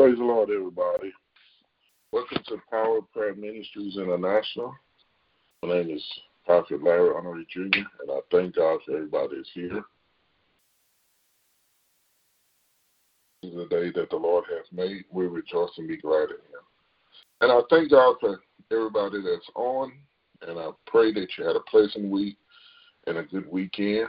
Praise the Lord, everybody. Welcome to Power Prayer Ministries International. My name is Prophet Larry Honorary Jr., and I thank God for everybody that's here. This is the day that the Lord has made. We rejoice and be glad in Him. And I thank God for everybody that's on, and I pray that you had a pleasant week and a good weekend.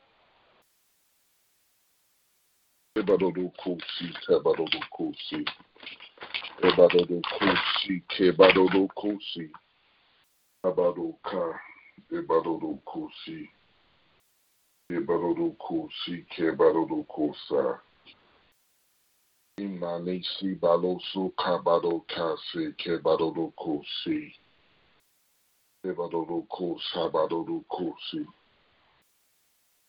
ibadodokosi kebadodokosi ibadodokosi kebadodokosi abadoka Ebadodokosi. Ebadodokosi kebadodokosa. Imanisi baloso kabadokase kebadodokosi. Ebadodokosa. Ebadodokosi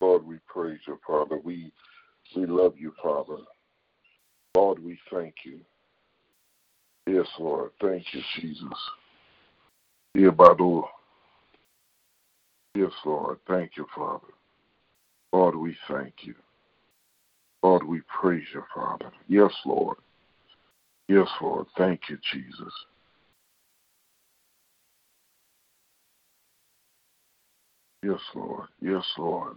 Lord, we praise you, Father. We we love you, Father. Lord, we thank you. Yes, Lord. Thank you, Jesus. Ibadu. Yes, Lord. Thank you, Father. Lord, we thank you. Lord, we praise you, Father. Yes, Lord. Yes, Lord. Thank you, Jesus. Yes, Lord. Yes, Lord.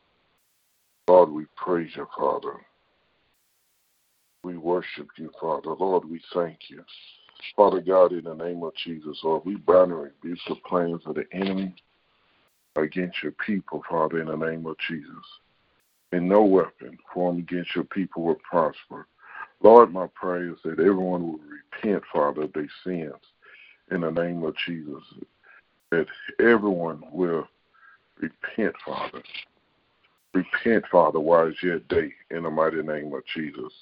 Lord, we praise you, Father. We worship you, Father. Lord, we thank you. Father God, in the name of Jesus, Lord, we bind and rebuke the plans of the enemy against your people, Father, in the name of Jesus. And no weapon formed against your people will prosper. Lord, my prayer is that everyone will repent, Father, of their sins in the name of Jesus. That everyone will repent, Father. Repent, Father, while it's yet day in the mighty name of Jesus.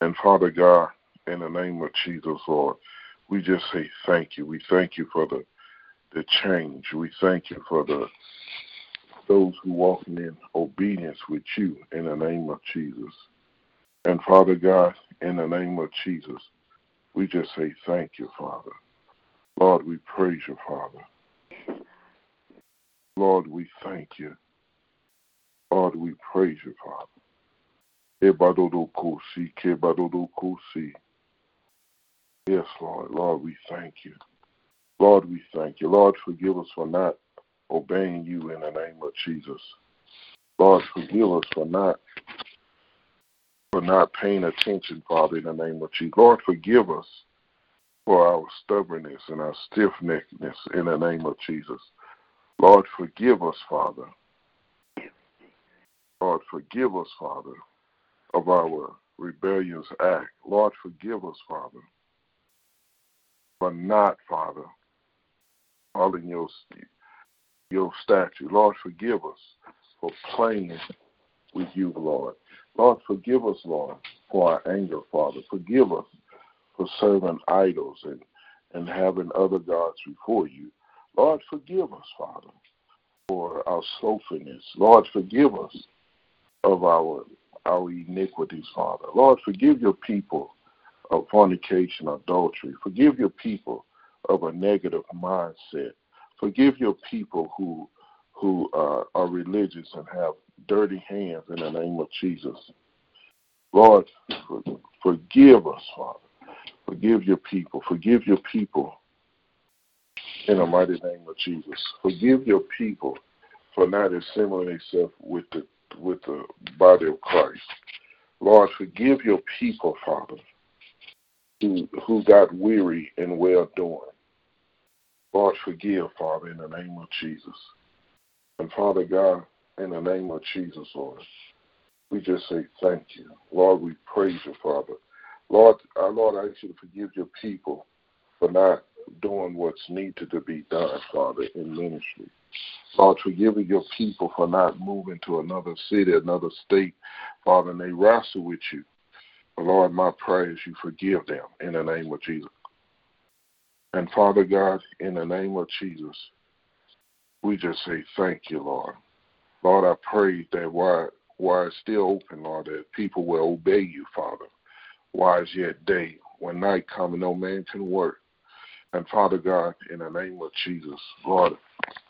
And Father God, in the name of Jesus, Lord, we just say thank you. We thank you for the the change. We thank you for the those who walking in obedience with you in the name of Jesus. And Father God, in the name of Jesus, we just say thank you, Father. Lord, we praise you, Father. Lord, we thank you. Lord, we praise you, Father. Yes, Lord. Lord, we thank you. Lord, we thank you. Lord, forgive us for not obeying you in the name of Jesus. Lord, forgive us for not for not paying attention, Father, in the name of Jesus. Lord, forgive us for our stubbornness and our stiff neckedness in the name of Jesus. Lord, forgive us, Father. Lord, forgive us, Father, of our rebellious act. Lord, forgive us, Father, for not, Father, following your, your statute. Lord, forgive us for playing with you, Lord. Lord, forgive us, Lord, for our anger, Father. Forgive us for serving idols and, and having other gods before you. Lord, forgive us, Father, for our slothfulness. Lord, forgive us of our our iniquities, Father. Lord, forgive your people of fornication, adultery. Forgive your people of a negative mindset. Forgive your people who who uh, are religious and have dirty hands in the name of Jesus. Lord, forgive us, Father. Forgive your people. Forgive your people in the mighty name of Jesus. Forgive your people for not assimilating themselves with the with the body of Christ. Lord, forgive your people, Father, who who got weary in well doing. Lord, forgive, Father, in the name of Jesus. And Father God, in the name of Jesus, Lord, we just say thank you. Lord, we praise you, Father. Lord, our Lord, I ask you to forgive your people for not doing what's needed to be done, Father, in ministry. Lord, forgive your people for not moving to another city, another state, Father, and they wrestle with you. But Lord, my prayer is you forgive them in the name of Jesus. And Father God, in the name of Jesus, we just say thank you, Lord. Lord, I pray that while, while it's still open, Lord, that people will obey you, Father. While it's yet day, when night comes, no man can work. And Father God, in the name of Jesus, Lord,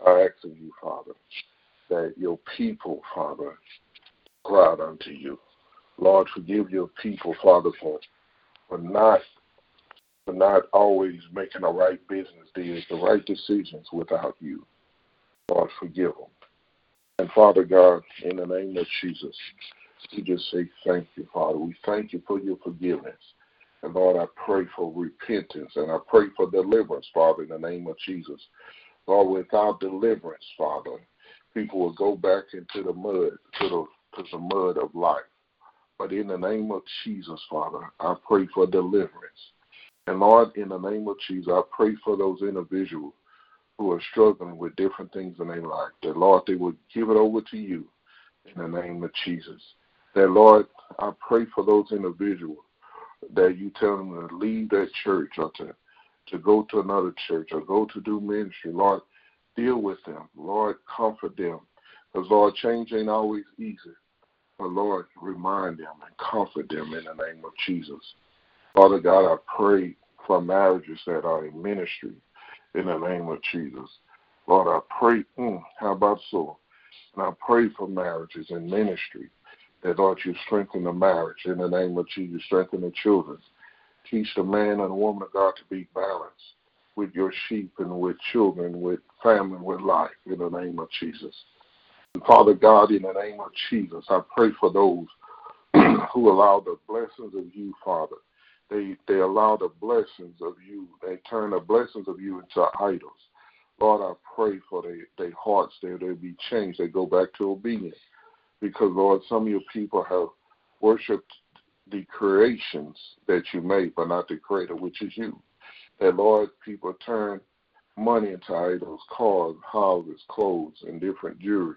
I ask of you, Father, that your people, Father, cry out unto you. Lord, forgive your people, Father, for, for not for not always making the right business deals, the right decisions without you. Lord, forgive them. And Father God, in the name of Jesus, we just say thank you, Father. We thank you for your forgiveness. And Lord, I pray for repentance and I pray for deliverance, Father, in the name of Jesus. Lord, without deliverance, Father, people will go back into the mud, to the to the mud of life. But in the name of Jesus, Father, I pray for deliverance. And Lord, in the name of Jesus, I pray for those individuals who are struggling with different things in their life. That Lord, they would give it over to you in the name of Jesus. That Lord, I pray for those individuals that you tell them to leave that church or to to go to another church or go to do ministry. Lord, deal with them. Lord, comfort them. Because, Lord, change ain't always easy. But, Lord, remind them and comfort them in the name of Jesus. Father God, I pray for marriages that are in ministry in the name of Jesus. Lord, I pray, mm, how about so? And I pray for marriages in ministry that, Lord, you strengthen the marriage in the name of Jesus, strengthen the children. Teach the man and the woman of God to be balanced with your sheep and with children, with family, with life in the name of Jesus. And Father God, in the name of Jesus, I pray for those who allow the blessings of you, Father. They they allow the blessings of you. They turn the blessings of you into idols. Lord, I pray for their they hearts there they be changed. They go back to obedience. Because Lord, some of your people have worshipped the creations that you made, but not the creator, which is you. That Lord, people turn money into idols, cars, houses, clothes, and different jewelry.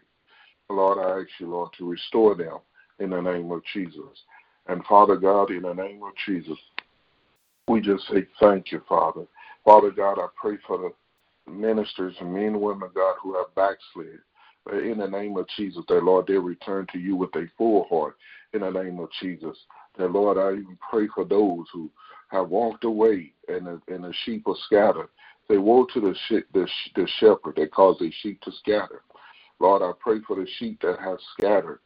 Lord, I ask you, Lord, to restore them in the name of Jesus. And Father God, in the name of Jesus, we just say thank you, Father. Father God, I pray for the ministers and men and women, God, who have backslid. In the name of Jesus, that Lord, they return to you with a full heart. In the name of Jesus, that Lord, I even pray for those who have walked away and the, and the sheep are scattered. They woe to the, the, the shepherd that caused the sheep to scatter. Lord, I pray for the sheep that have scattered.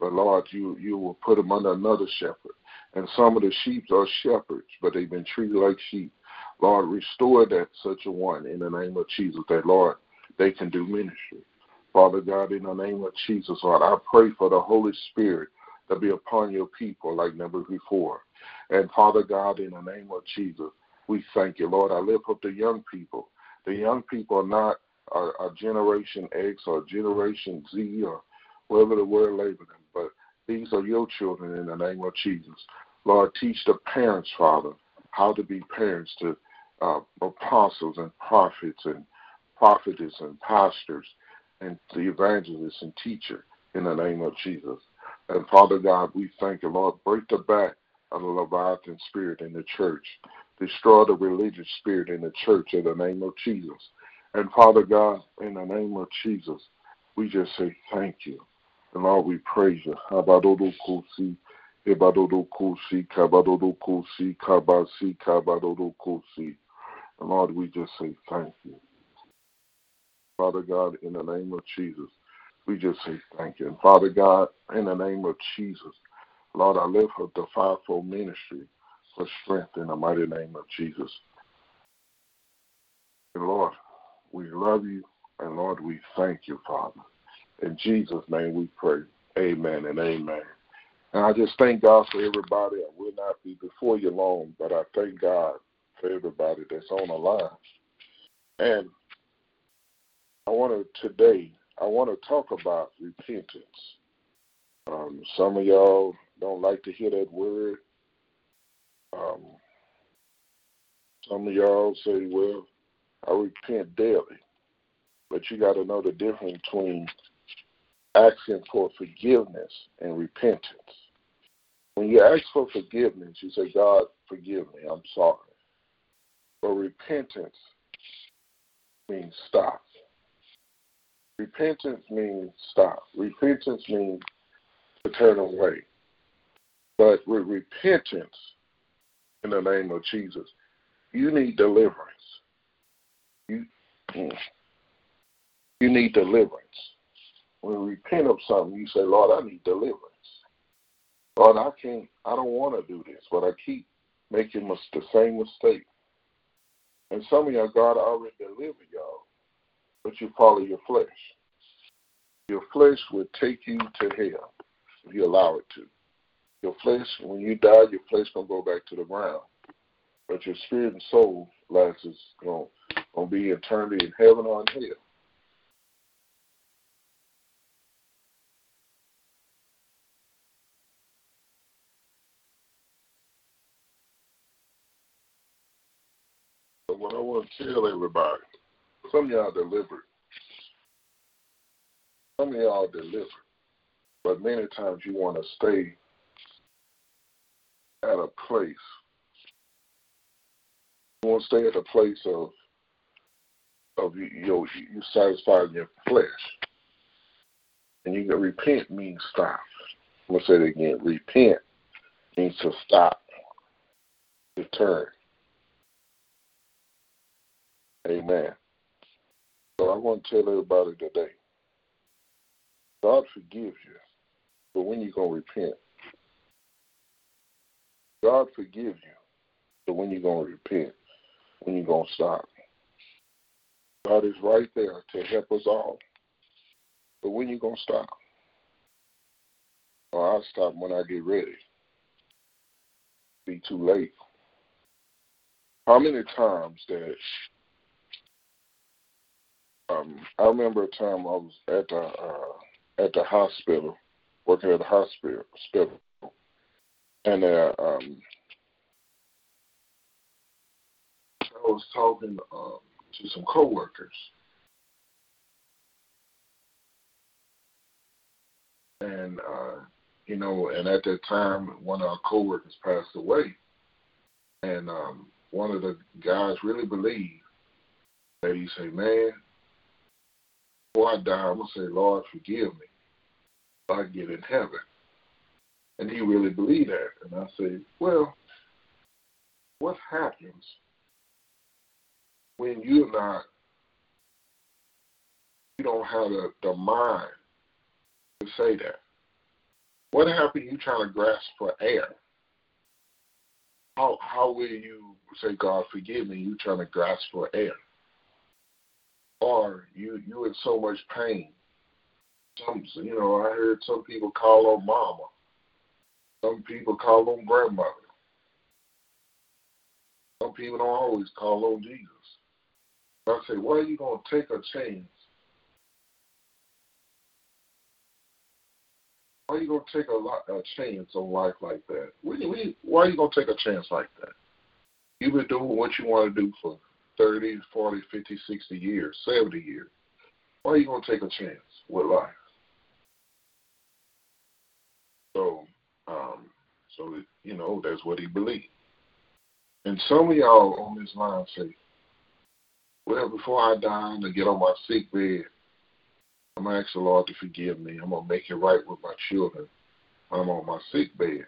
But Lord, you you will put them under another shepherd. And some of the sheep are shepherds, but they've been treated like sheep. Lord, restore that such a one in the name of Jesus, that Lord, they can do ministry. Father God, in the name of Jesus, Lord, I pray for the Holy Spirit to be upon your people like never before. And Father God, in the name of Jesus, we thank you, Lord. I lift up the young people. The young people are not a, a Generation X or Generation Z or whatever the word label them, but these are your children in the name of Jesus. Lord, teach the parents, Father, how to be parents to uh, apostles and prophets and prophetess and pastors and the evangelist and teacher in the name of Jesus. And Father God, we thank you, Lord. Break the back of the Leviathan spirit in the church. Destroy the religious spirit in the church in the name of Jesus. And Father God, in the name of Jesus, we just say thank you. And Lord, we praise you. Habadodokosi, Ibadodokosi, Kabadodokosi, Kabasi, Kabadodokosi. And Lord, we just say thank you. Father God, in the name of Jesus, we just say thank you. And Father God, in the name of Jesus, Lord, I lift up the fivefold ministry for strength in the mighty name of Jesus. And Lord, we love you, and Lord, we thank you, Father. In Jesus' name we pray. Amen and amen. And I just thank God for everybody. I will not be before you long, but I thank God for everybody that's on the line. And I want to today, I want to talk about repentance. Um, some of y'all don't like to hear that word. Um, some of y'all say, well, I repent daily. But you got to know the difference between asking for forgiveness and repentance. When you ask for forgiveness, you say, God, forgive me, I'm sorry. But repentance means stop. Repentance means stop. Repentance means to turn away. But with repentance, in the name of Jesus, you need deliverance. You, mm, you need deliverance. When you repent of something, you say, Lord, I need deliverance. Lord, I can't, I don't want to do this, but I keep making the same mistake. And some of y'all, God already delivered y'all, but you follow your flesh. Your flesh will take you to hell if you allow it to. Your flesh, when you die, your flesh gonna go back to the ground, but your spirit and soul life is gonna, gonna be eternity in heaven or in hell. What I want to tell everybody, some of y'all delivered. Some of y'all delivered. But many times you want to stay at a place. You want to stay at a place of of you, you you satisfying your flesh. And you can repent means stop. I'm gonna say it again. Repent means to stop, to turn. Amen. I want to tell everybody today, God forgives you, but when you gonna repent? God forgives you, but when you gonna repent? When you gonna stop? God is right there to help us all. But when you gonna stop? Or I'll stop when I get ready. Be too late. How many times that um, I remember a time I was at the uh, at the hospital, working at the hospital, hospital and uh, um, I was talking um, to some coworkers, and uh, you know, and at that time, one of our coworkers passed away, and um, one of the guys really believed that he said, "Man, before I die, I'm gonna say, Lord, forgive me, I get in heaven." And he really believed that, and I said, "Well, what happens when you're not, you don't have the, the mind to say that. What happened? You trying to grasp for air? How how will you say, God forgive me? You trying to grasp for air? Or you you in so much pain. Some you know I heard some people call on mama. Some people call on grandmother. Some people don't always call on Jesus. I say, why are you gonna take a chance Why are you gonna take a, lot, a chance on life like that? why are you gonna take a chance like that? You've been doing what you want to do for 30, 40, 50, 60 years, 70 years. Why are you gonna take a chance with life? So, um, so you know that's what he believed. And some of y'all on this line say, "Well, before I die, to get on my sick bed, I'm going to ask the Lord to forgive me. I'm going to make it right with my children I'm on my sick bed.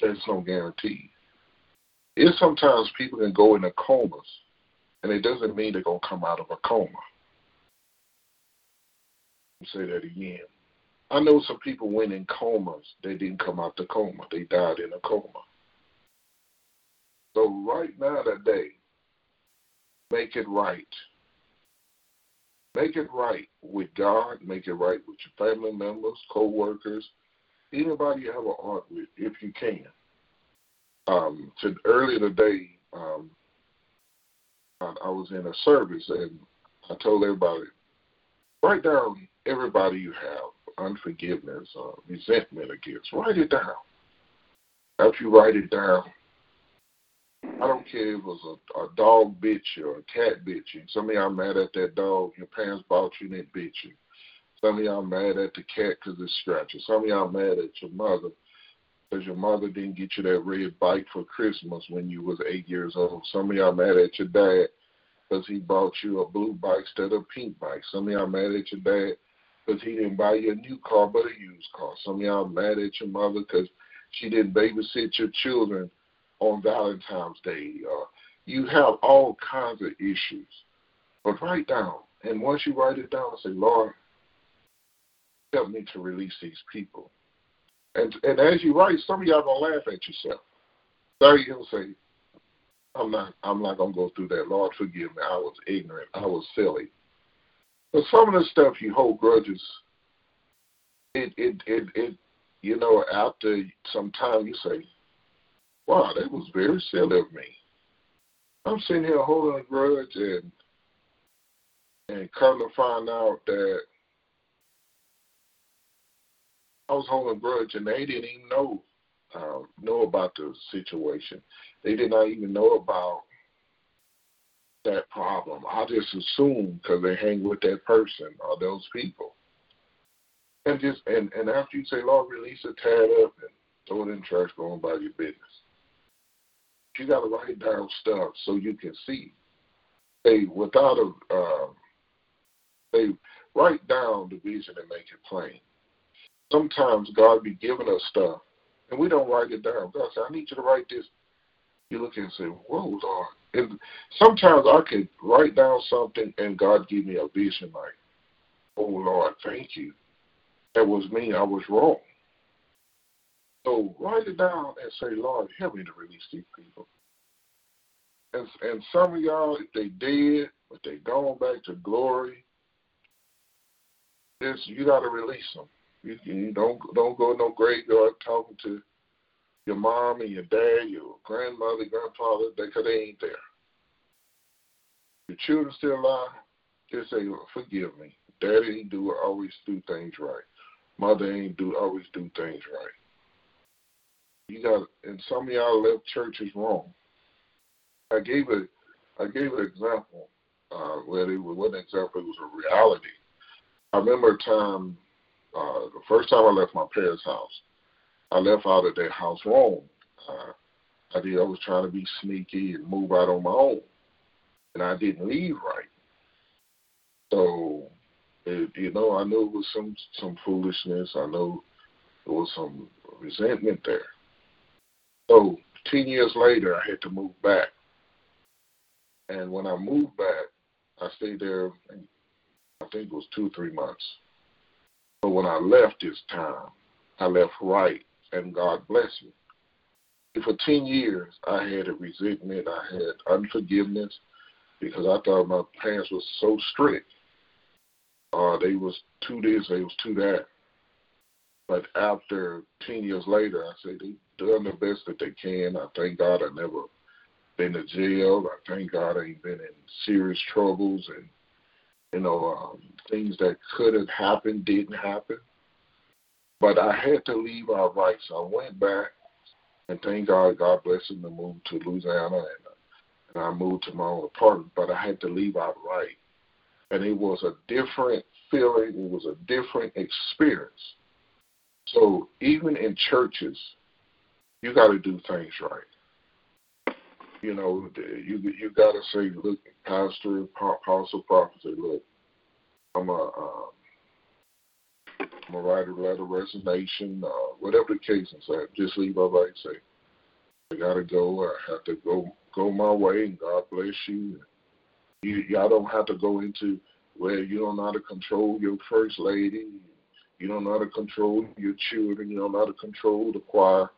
There's no guarantee. It's sometimes people can go into comas, and it doesn't mean they're to come out of a coma. Say that again. I know some people went in comas. They didn't come out of the coma. They died in a coma. So right now today, make it right. Make it right with God. Make it right with your family members, co-workers, anybody you have an art with, if you can. Um, to, earlier today, um, I, was in a service and I told everybody, write down everybody you have unforgiveness, or resentment against. Write it down. After you write it down, I don't care if it was a, a dog bitch or a cat bit you. Some of y'all mad at that dog. Your parents bought you and bit you. Some of y'all mad at the cat because it scratched you. Some of y'all mad at your mother because your mother didn't get you that red bike for Christmas when you was eight years old. Some of y'all mad at your dad because he bought you a blue bike instead of a pink bike. Some of y'all mad at your dad because he didn't buy you a new car but a used car. Some of y'all mad at your mother because she didn't babysit your children on Valentine's Day. Uh, you have all kinds of issues. But write down. And once you write it down, say, Lord, help me to release these people. And and as you write, some of y'all gonna laugh at yourself. Sorry, you'll say, I'm not I'm not gonna go through that. Lord forgive me. I was ignorant. I was silly. But some of the stuff you hold grudges, it it it, it you know, after some time you say, Wow, that was very silly of me. I'm sitting here holding a grudge and and come to find out that I was holding a grudge and they didn't even know uh, know about the situation. They did not even know about that problem. I just assumed because they hang with that person or those people. And just and, and after you say, Lord, release it, tear it up and throw it in trash, go on by your business. You got to write down stuff so you can see. Hey, without a, uh, they write down the vision and make it plain. Sometimes God be giving us stuff, and we don't write it down. God said, "I need you to write this." You look and say, "Whoa, Lord!" And sometimes I can write down something, and God give me a vision like, "Oh Lord, thank you. That was me. I was wrong." So write it down and say, Lord, help me to release these people. And, and some of y'all, if they dead, but they gone back to glory, this you got to release them. You, you don't don't go no graveyard talking to your mom and your dad, your grandmother, grandfather, because they ain't there. Your children still alive, just say, "Forgive me, Daddy ain't do always do things right. Mother ain't do always do things right." You got, and some of y'all left churches wrong. I gave a, I gave an example. Uh, where it was one example, it was a reality. I remember a time, uh, the first time I left my parents' house, I left out of their house wrong. Uh, I did. I was trying to be sneaky and move out on my own, and I didn't leave right. So, it, you know, I knew it was some some foolishness. I know there was some resentment there. So ten years later, I had to move back, and when I moved back, I stayed there. I think it was two or three months. But when I left this time, I left right, and God bless me. For 10 years, I had a resentment, I had unforgiveness because I thought my parents were so strict. Uh, they was too this, they was too that. But after 10 years later, I say they done the best that they can. I thank God I never been to jail. I thank God I ain't been in serious troubles and, you know, um, things that could have happened didn't happen. But I had to leave out right, so I went back and thank God, God bless him to move to Louisiana and, and I moved to my own apartment, but I had to leave out right. And it was a different feeling, it was a different experience. So even in churches, you got to do things right. You know, you you got to say, look, pastor, apostle, prophet, look, I'm a um, I'm a writer letter resignation, uh, whatever the case is. Say, just leave out right. Say, I gotta go. I have to go go my way, and God bless you. You y'all don't have to go into where you don't know how to control your first lady you don't know how to control your children. You don't know how to control the choir.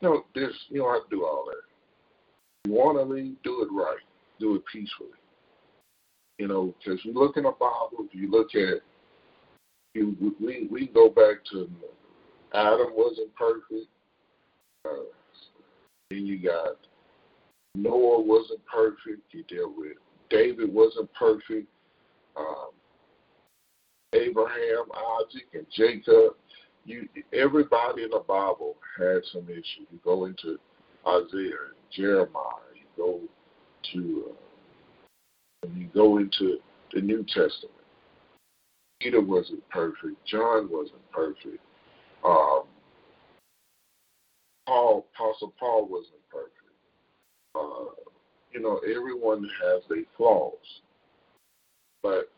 No, this you don't have to do all that. You want to lead, do it right. Do it peacefully. You know, because you look in the Bible, you look at you, we we go back to Adam wasn't perfect. Uh, then you got Noah wasn't perfect. You dealt with David wasn't perfect. Um, Abraham, Isaac, and Jacob. You, everybody in the Bible had some issue. You go into Isaiah, Jeremiah. You go to, uh, you go into the New Testament. Peter wasn't perfect. John wasn't perfect. Um, Paul, Apostle Paul wasn't perfect. Uh, you know, everyone has their flaws, but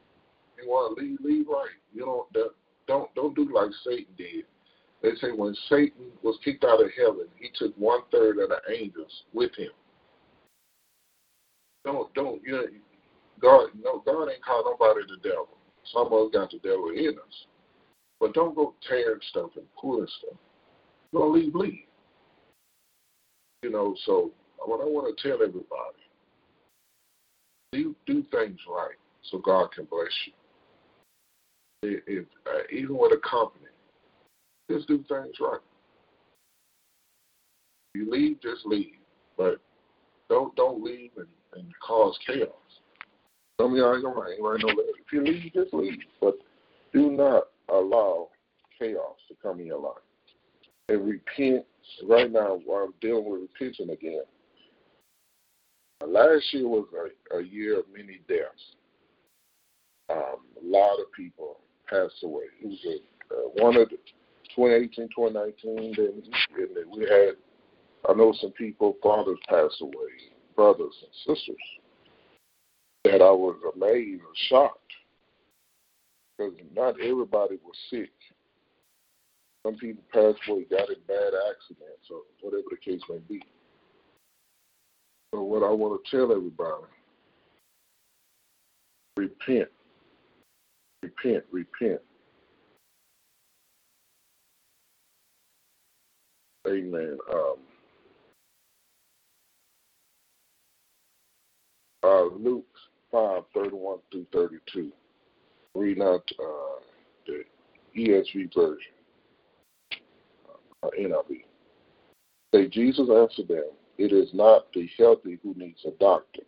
you want to lead, lead right. You don't don't don't do like Satan did. They say when Satan was kicked out of heaven, he took one third of the angels with him. Don't don't you know God no God ain't called nobody the devil. Some of us got the devil in us. But don't go tearing stuff and pulling stuff. You're gonna leave bleed. You know, so what I want to tell everybody, do do things right so God can bless you if, uh, even with a company, just do things right. You leave, just leave, but don't don't leave and, and cause chaos. Some of y'all ain't gonna no. If you leave, just leave, but do not allow chaos to come in your life. And repent. Right now, while I'm dealing with repenting again. Last year was a, a year of many deaths. Um, a lot of people passed away. It was a, uh, one of the 2018, 2019. Then and we had, I know some people, fathers passed away, brothers and sisters, that I was amazed and shocked because not everybody was sick. Some people passed away, got in bad accidents, or whatever the case may be. So, what I want to tell everybody repent repent, repent. Amen. Um, uh, Luke 5, 31 through 32. Read out uh, the ESV version, uh, NIV. Say, Jesus answered them, It is not the healthy who needs a doctor,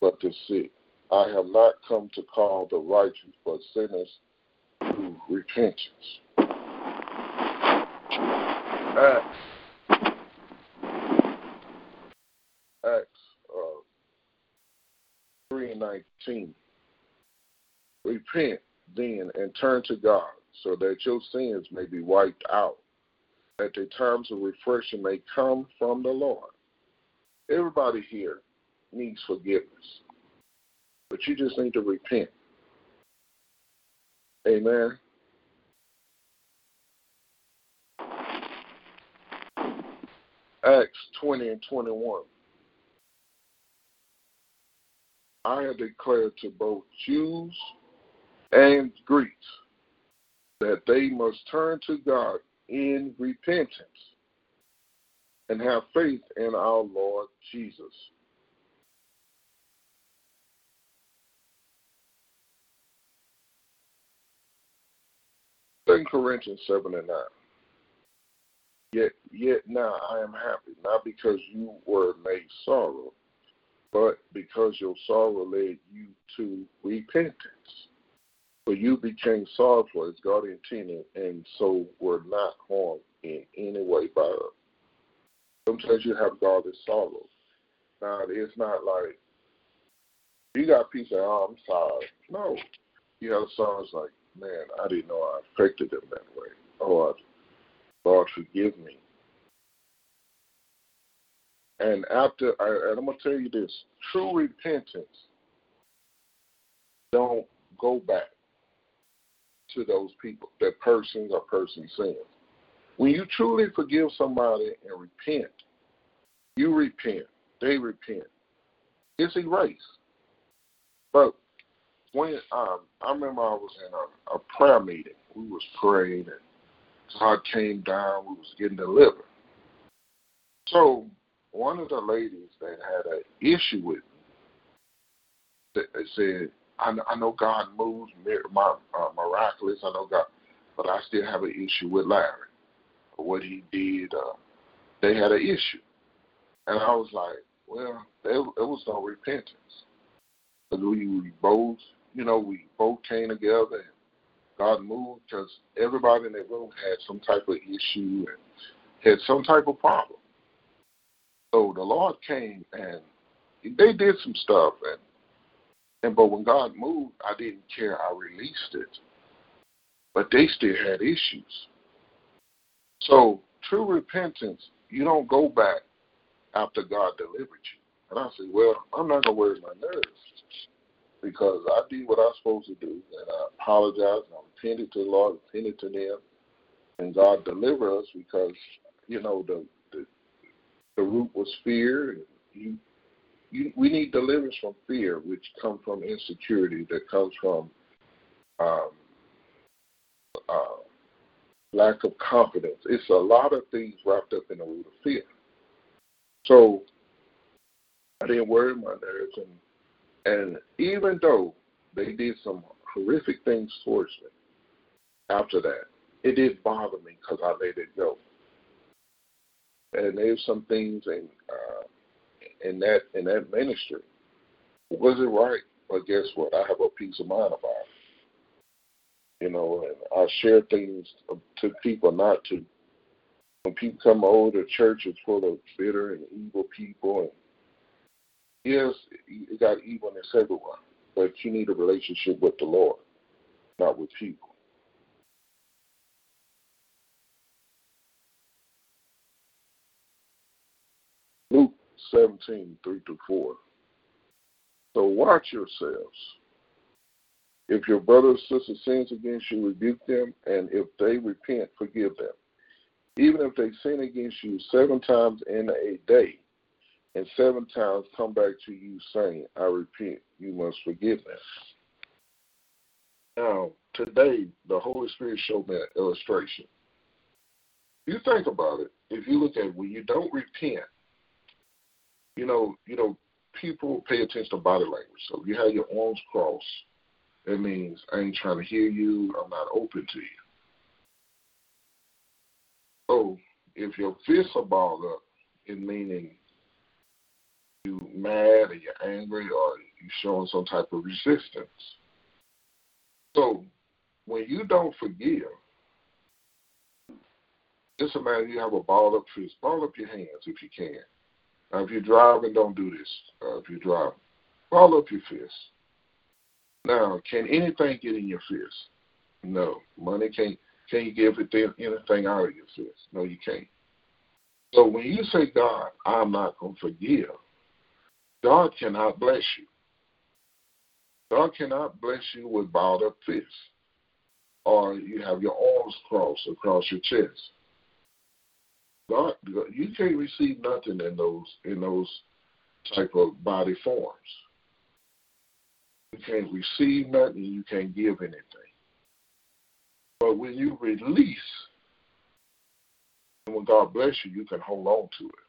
but the sick. I have not come to call the righteous, but sinners to repentance. Acts, Acts uh, 3 and 19. Repent then and turn to God so that your sins may be wiped out, that the times of refreshing may come from the Lord. Everybody here needs forgiveness. But you just need to repent. Amen. Acts 20 and 21. I have declared to both Jews and Greeks that they must turn to God in repentance and have faith in our Lord Jesus. Second Corinthians seven and nine. Yet yet now I am happy, not because you were made sorrow, but because your sorrow led you to repentance. For you became sorrowful as God intended, and so were not harmed in any way by us. Sometimes you have godly sorrow. Now, it's not like you got peace say, oh, I'm sorry. No. You have sorrows like, man, I didn't know I affected them that way. Oh, Lord, forgive me. And after, and I'm going to tell you this true repentance don't go back to those people, that persons or person sins. When you truly forgive somebody and repent, you repent, they repent. It's erased. But when um, I remember I was in a, a prayer meeting, we was praying and God came down, we was getting delivered. So one of the ladies that had an issue with me, said, I, I know God moves my, uh, miraculous. I know God, but I still have an issue with Larry. What he did, uh, they had an issue, and I was like, well, there was no repentance. But we, we both, you know, we both came together and God moved because everybody in that room had some type of issue and had some type of problem. So the Lord came and they did some stuff and and but when God moved, I didn't care. I released it. But they still had issues. So true repentance, you don't go back after God delivered you. And I said, Well, I'm not gonna wear my nerves because I did what I was supposed to do and I apologized and I repented to the Lord, repented to them, and God delivered us because, you know, the the, the root was fear you you, we need deliverance from fear, which comes from insecurity, that comes from um, uh, lack of confidence. It's a lot of things wrapped up in the root of fear. So I didn't worry my nerves, and and even though they did some horrific things towards me after that, it did bother me because I let it go. And there's some things, and uh, in that in that ministry. Was it right? But guess what? I have a peace of mind about it. You know, and I share things to people not to. When people come over, the church is full of bitter and evil people. And yes, you got evilness everywhere, but you need a relationship with the Lord, not with people. Luke 17, 3 to 4. So watch yourselves. If your brother or sister sins against you, rebuke them, and if they repent, forgive them. Even if they sin against you seven times in a day, and seven times come back to you saying, I repent, you must forgive them. Now, today, the Holy Spirit showed me an illustration. You think about it. If you look at when you don't repent, you know, you know, people pay attention to body language. So if you have your arms crossed, that means I ain't trying to hear you. I'm not open to you. So if your fists are balled up, it meaning you mad or you're angry or you're showing some type of resistance. So when you don't forgive, just imagine you have a ball up fist. Ball up your hands if you can. Now, if you're driving, don't do this. Uh, if you're driving, ball up your fist. Now, can anything get in your fist? No. Money can't. Can you give anything out of your fist? No, you can't. So when you say, God, I'm not going to forgive, God cannot bless you. God cannot bless you with balled up fists, or you have your arms crossed across your chest. God, you can't receive nothing in those in those type of body forms. You can't receive nothing. You can't give anything. But when you release, And when God bless you, you can hold on to it.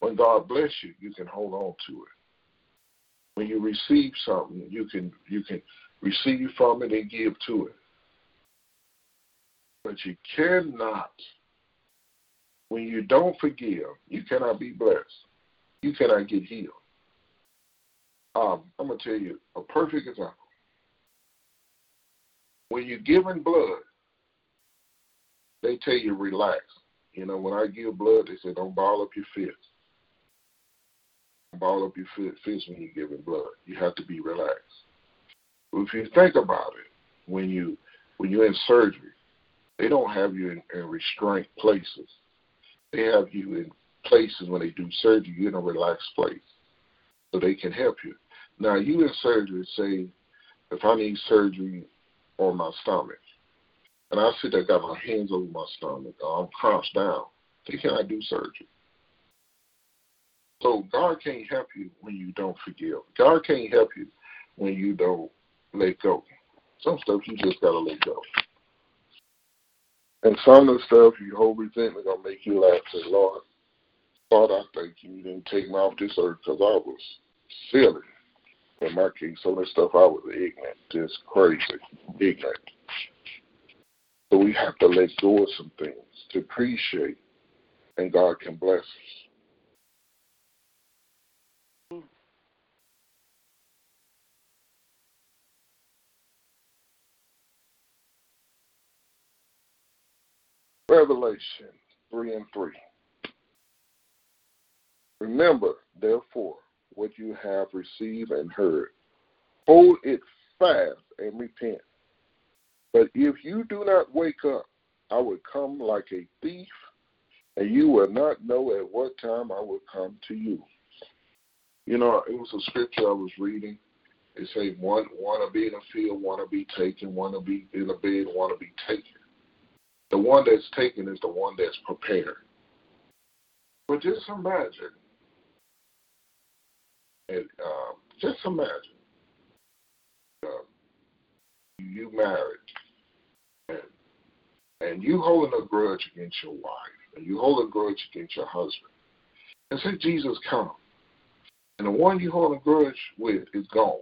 When God bless you, you can hold on to it. When you receive something, you can you can receive from it and give to it. But you cannot, when you don't forgive, you cannot be blessed. You cannot get healed. Um, I'm gonna tell you a perfect example. When you're giving blood, they tell you relax. You know, when I give blood, they say don't ball up your fist. Ball up your fist when you're giving blood. You have to be relaxed. If you think about it, when you when you're in surgery, they don't have you in, in restraint places. They have you in places when they do surgery, you're in a relaxed place, so they can help you. Now, you in surgery, say, if I need surgery on my stomach, and I sit there, got my hands over my stomach, or I'm crouched down, then can I do surgery? God can't help you when you don't forgive. God can't help you when you don't let go. Some stuff you just gotta let go. And some of the stuff you hold resentment gonna make you laugh. Say, Lord, Lord, I thank you. You didn't take me off this earth because I was silly. In my case, some of the stuff I was ignorant, just crazy, ignorant. So we have to let go of some things to appreciate, and God can bless us. Revelation 3 and 3. Remember, therefore, what you have received and heard. Hold it fast and repent. But if you do not wake up, I will come like a thief, and you will not know at what time I will come to you. You know, it was a scripture I was reading. It said, one want to be in a field, want to be taken, want to be in a bed, want to be taken. The one that's taken is the one that's prepared. But just imagine, and um, just imagine, uh, you married, and, and you holding a grudge against your wife, and you hold a grudge against your husband, and say Jesus come, and the one you hold a grudge with is gone,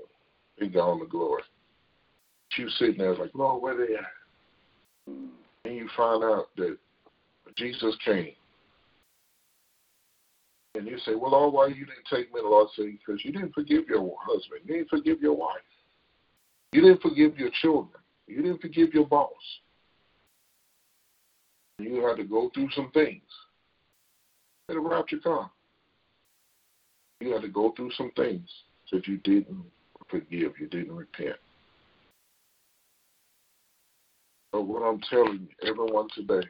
and gone to glory. You sitting there like, Lord, where they at? And you find out that Jesus came. And you say, well, Lord, why you didn't take me? to Lord said, because you didn't forgive your husband. You didn't forgive your wife. You didn't forgive your children. You didn't forgive your boss. You had to go through some things. You had rapture come. You had to go through some things that you didn't forgive. You didn't repent. But what I'm telling everyone today,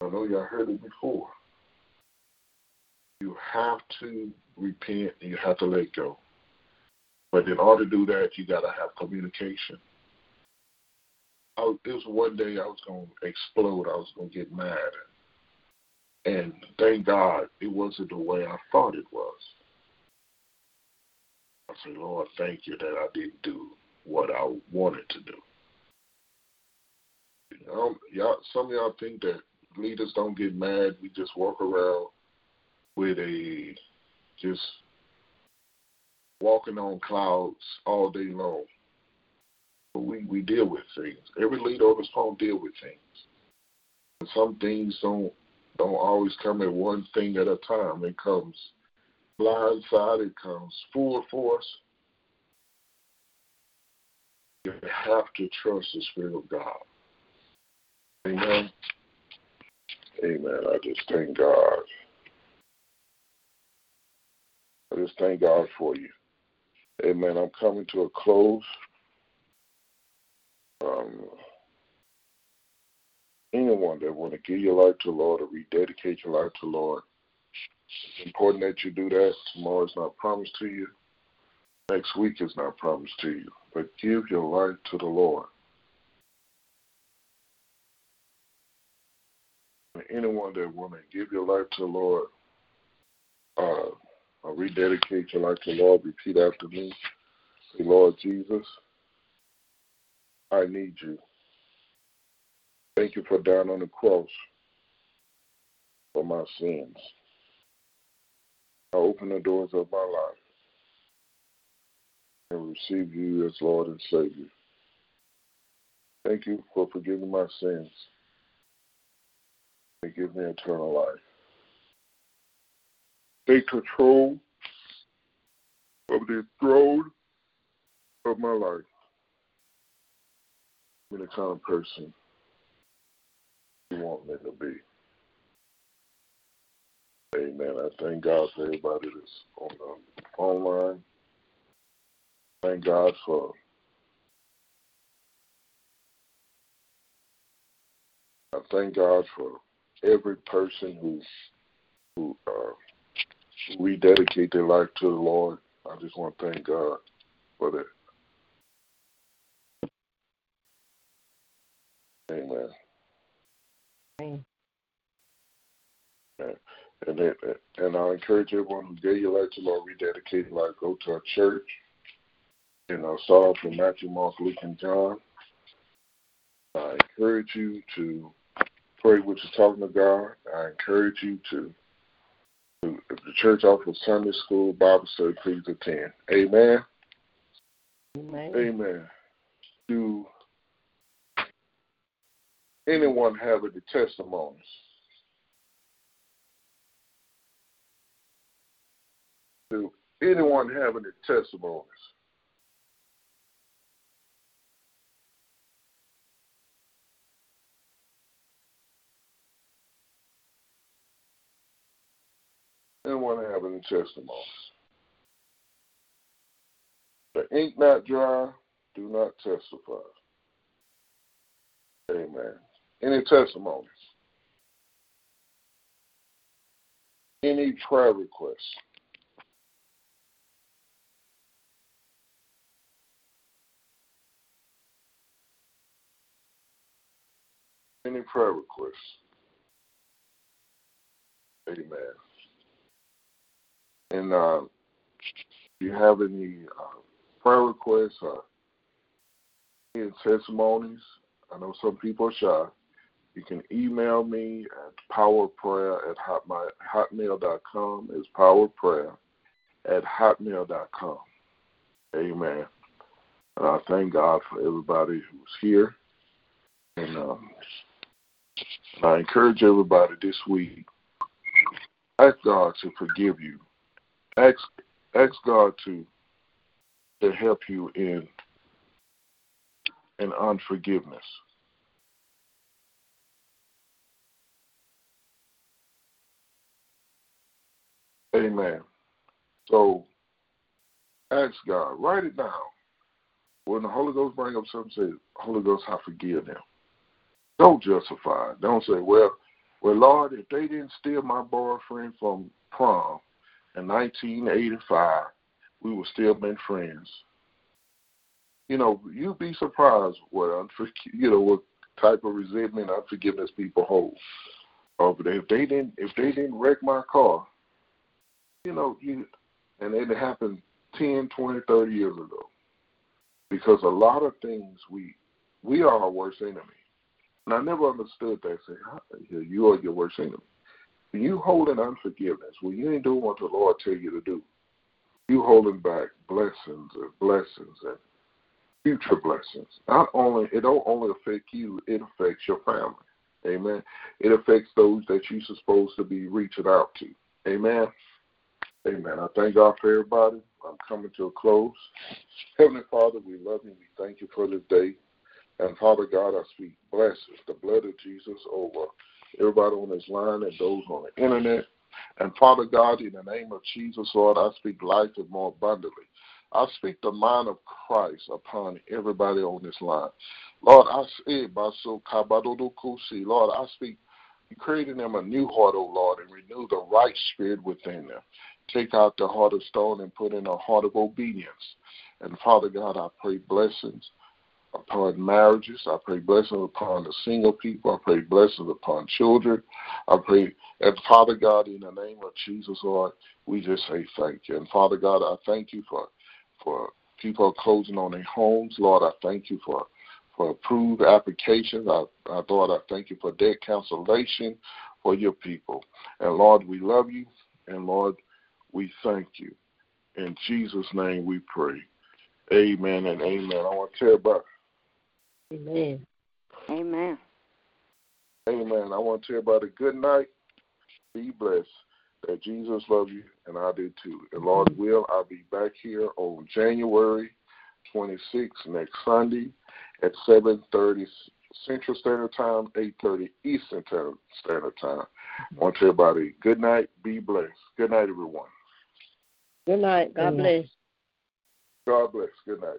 I know y'all heard it before. You have to repent and you have to let go. But in order to do that, you got to have communication. I it was one day I was going to explode. I was going to get mad. And thank God it wasn't the way I thought it was. I said, Lord, thank you that I didn't do what I wanted to do. Um, y'all, some of y'all think that leaders don't get mad. We just walk around with a just walking on clouds all day long. But we, we deal with things. Every leader on this phone deal with things. And some things don't don't always come at one thing at a time. It comes blindsided, it comes full force. You have to trust the Spirit of God. Amen. Amen. I just thank God. I just thank God for you. Amen. I'm coming to a close. Um, anyone that want to give your life to the Lord or rededicate your life to the Lord, it's important that you do that. Tomorrow is not promised to you. Next week is not promised to you. But give your life to the Lord. Anyone that want to give your life to the Lord, uh, or rededicate your life to the Lord, repeat after me. Say, Lord Jesus, I need you. Thank you for dying on the cross for my sins. I open the doors of my life and receive you as Lord and Savior. Thank you for forgiving my sins and give me eternal life. Take control of the throne of my life. Be the kind of person you want me to be. Amen. I thank God for everybody that's on the phone line. Thank God for I thank God for every person who who uh, rededicate their life to the Lord. I just want to thank God for that. Amen. Amen. And it, and I encourage everyone who gave your life to the Lord, rededicate your life, go to a church. And I'll start off with Matthew, Mark, Luke, and John. I encourage you to pray what you're talking to God. I encourage you to, to if the church offers Sunday school, Bible study, please attend. Amen. Amen. Amen. Do anyone have any testimonies? Do anyone have any testimonies? Anyone have any testimonies? The ink not dry, do not testify. Amen. Any testimonies? Any prayer requests? Any prayer requests? Amen. And uh, if you have any uh, prayer requests or any testimonies, I know some people are shy. You can email me at powerprayer at hotmail.com. It's powerprayer at hotmail.com. Amen. And I thank God for everybody who's here. And um, I encourage everybody this week, ask God to forgive you. Ask, ask God to, to help you in, in unforgiveness. Amen. So ask God, write it down. When the Holy Ghost bring up something, say, Holy Ghost, I forgive them. Don't justify. Don't say, well, well, Lord, if they didn't steal my boyfriend from prom in 1985, we would still been friends. You know, you'd be surprised what unfor- you know what type of resentment, and unforgiveness people hold. Oh, but if they didn't, if they didn't wreck my car, you know, you, and it happened 10, 20, 30 years ago. Because a lot of things we we are our worst enemy. And I never understood that. Say, you are your worst enemy. You holding unforgiveness, when you ain't doing what the Lord tell you to do, you holding back blessings and blessings and future blessings. Not only it don't only affect you, it affects your family. Amen. It affects those that you're supposed to be reaching out to. Amen. Amen. I thank God for everybody. I'm coming to a close. Heavenly Father, we love you. We thank you for this day. And Father God, I speak blessings, the blood of Jesus over everybody on this line and those on the internet. And Father God, in the name of Jesus, Lord, I speak life and more abundantly. I speak the mind of Christ upon everybody on this line. Lord, I say, Lord, I speak creating them a new heart, O Lord, and renew the right spirit within them. Take out the heart of stone and put in a heart of obedience. And Father God, I pray blessings upon marriages. I pray blessings upon the single people. I pray blessings upon children. I pray, and Father God, in the name of Jesus, Lord, we just say thank you. And Father God, I thank you for for people closing on their homes. Lord, I thank you for for approved applications. I, I Lord, I thank you for debt cancellation for your people. And Lord, we love you. And Lord, we thank you. In Jesus' name we pray. Amen and amen. I want to tell about. Amen. Amen. Amen. I want to tell about a good night. Be blessed. That Jesus loves you, and I do too. And Lord will, I'll be back here on January 26th next Sunday at 7:30 Central Standard Time, 8:30 Eastern Standard Time. I want to everybody good night. Be blessed. Good night, everyone. Good night. God Good bless. night. God bless. Good night.